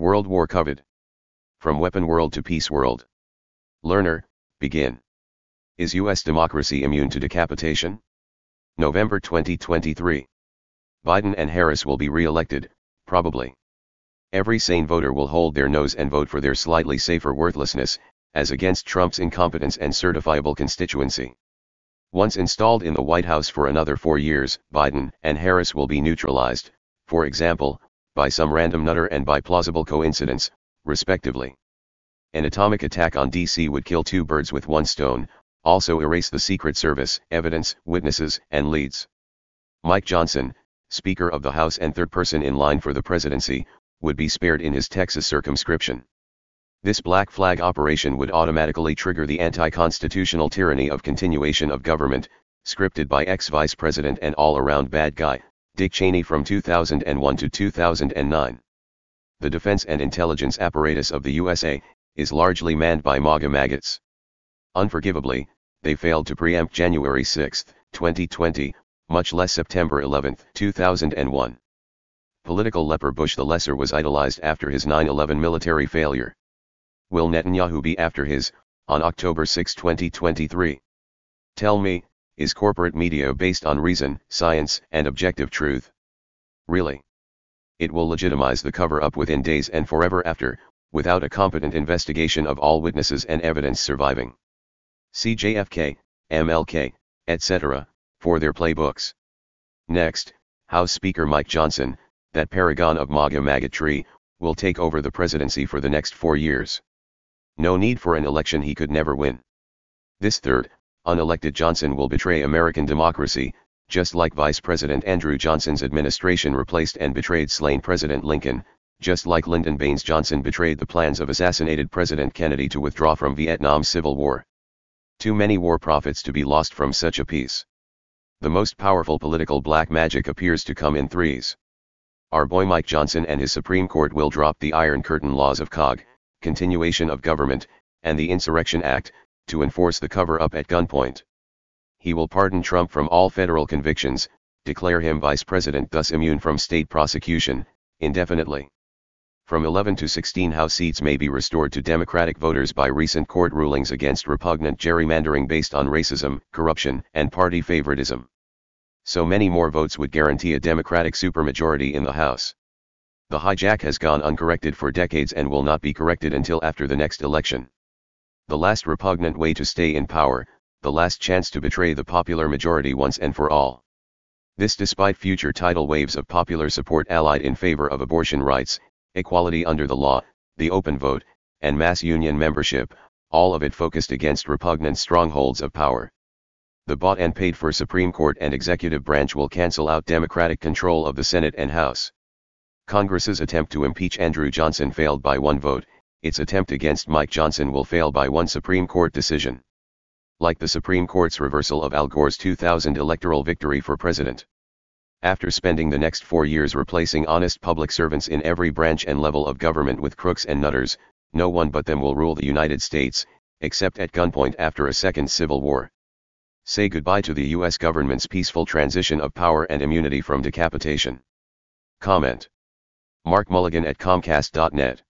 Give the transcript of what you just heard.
World War Covered. From Weapon World to Peace World. Learner, begin. Is U.S. democracy immune to decapitation? November 2023. Biden and Harris will be re-elected, probably. Every sane voter will hold their nose and vote for their slightly safer worthlessness, as against Trump's incompetence and certifiable constituency. Once installed in the White House for another four years, Biden and Harris will be neutralized, for example, by some random nutter and by plausible coincidence, respectively. An atomic attack on DC would kill two birds with one stone, also erase the Secret Service, evidence, witnesses, and leads. Mike Johnson, Speaker of the House and third person in line for the presidency, would be spared in his Texas circumscription. This black flag operation would automatically trigger the anti-constitutional tyranny of continuation of government, scripted by ex-vice president and all-around bad guy, Dick Cheney from 2001 to 2009. The defense and intelligence apparatus of the USA, is largely manned by MAGA maggots. Unforgivably, they failed to preempt January 6, 2020, much less September 11, 2001. Political leper Bush the Lesser was idolized after his 9-11 military failure. Will Netanyahu be after his, on October 6, 2023? Tell me, is corporate media based on reason, science, and objective truth? Really? It will legitimize the cover-up within days and forever after, without a competent investigation of all witnesses and evidence surviving. CJFK, MLK, etc., for their playbooks. Next, House Speaker Mike Johnson, that paragon of MAGA maggotry, will take over the presidency for the next four years. No need for an election he could never win. This third, unelected Johnson will betray American democracy, just like Vice President Andrew Johnson's administration replaced and betrayed slain President Lincoln, just like Lyndon Baines Johnson betrayed the plans of assassinated President Kennedy to withdraw from Vietnam's Civil War. Too many war profits to be lost from such a peace. The most powerful political black magic appears to come in threes. Our boy Mike Johnson and his Supreme Court will drop the Iron Curtain laws of COG, continuation of government, and the Insurrection Act, to enforce the cover-up at gunpoint. He will pardon Trump from all federal convictions, declare him vice president thus immune from state prosecution, indefinitely. From 11 to 16 House seats may be restored to Democratic voters by recent court rulings against repugnant gerrymandering based on racism, corruption, and party favoritism. So many more votes would guarantee a Democratic supermajority in the House. The hijack has gone uncorrected for decades and will not be corrected until after the next election. The last repugnant way to stay in power, the last chance to betray the popular majority once and for all. This despite future tidal waves of popular support allied in favor of abortion rights, equality under the law, the open vote, and mass union membership, all of it focused against repugnant strongholds of power. The bought and paid for Supreme Court and executive branch will cancel out Democratic control of the Senate and House. Congress's attempt to impeach Andrew Johnson failed by one vote, its attempt against Mike Johnson will fail by one Supreme Court decision. Like the Supreme Court's reversal of Al Gore's 2000 electoral victory for president. After spending the next four years replacing honest public servants in every branch and level of government with crooks and nutters, no one but them will rule the United States, except at gunpoint after a second civil war. Say goodbye to the U.S. government's peaceful transition of power and immunity from decapitation. Comment. Mark Mulligan at Comcast.net